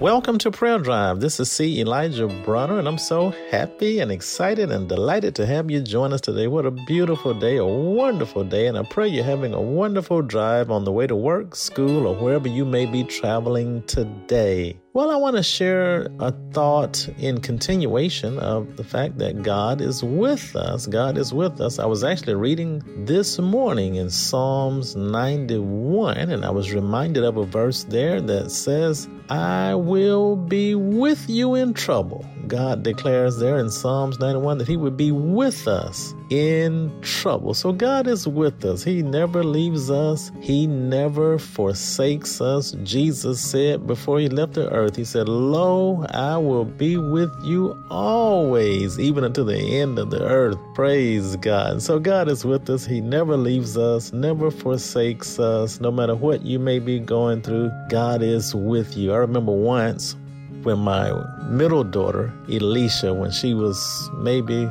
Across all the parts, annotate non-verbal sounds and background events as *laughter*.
Welcome to Prayer Drive. This is C. Elijah Bronner, and I'm so happy and excited and delighted to have you join us today. What a beautiful day, a wonderful day, and I pray you're having a wonderful drive on the way to work, school, or wherever you may be traveling today. Well, I want to share a thought in continuation of the fact that God is with us. God is with us. I was actually reading this morning in Psalms 91, and I was reminded of a verse there that says, I will be with you in trouble. God declares there in Psalms 91 that He would be with us in trouble. So God is with us. He never leaves us, He never forsakes us. Jesus said before He left the earth, He said, Lo, I will be with you always, even until the end of the earth. Praise God. So God is with us. He never leaves us, never forsakes us. No matter what you may be going through, God is with you. I remember once when my middle daughter, Elisha, when she was maybe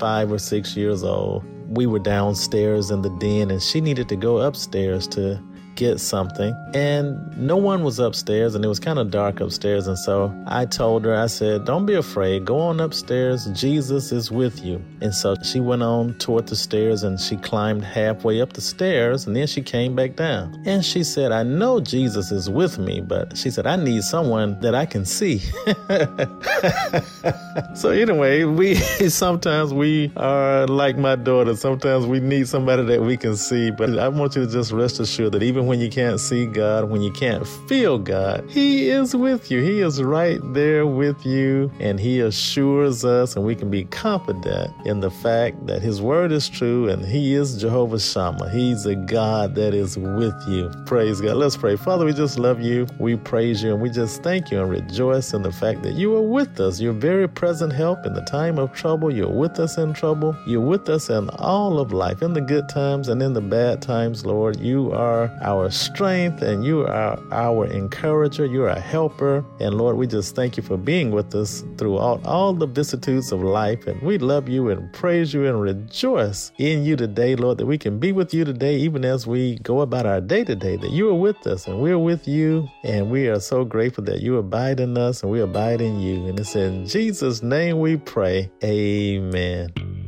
five or six years old, we were downstairs in the den and she needed to go upstairs to get something. And no one was upstairs, and it was kind of dark upstairs. And so I told her, I said, Don't be afraid. Go on upstairs. Jesus is with you. And so she went on toward the stairs and she climbed halfway up the stairs, and then she came back down. And she said, I know Jesus is with me, but she said, I need someone that I can see. *laughs* so anyway, we *laughs* sometimes we are like my daughter. Sometimes we need somebody that we can see. But I want you to just rest assured that even when you can't see God, when you can't feel God, He is with you. He is right there with you, and He assures us, and we can be confident in the fact that His word is true, and He is Jehovah Shammah. He's a God that is with you. Praise God. Let's pray. Father, we just love you. We praise you, and we just thank you and rejoice in the fact that you are with us. You're very present help in the time of trouble. You're with us in trouble. You're with us in all of life, in the good times and in the bad times, Lord. You are our strength and you are our encourager. You're a helper. And Lord, we just thank you for being with us throughout all the vicissitudes of life. And we love you and praise you and rejoice in you today, Lord, that we can be with you today, even as we go about our day today, that you are with us and we're with you. And we are so grateful that you abide in us and we abide in you. And it's in Jesus' name we pray. Amen.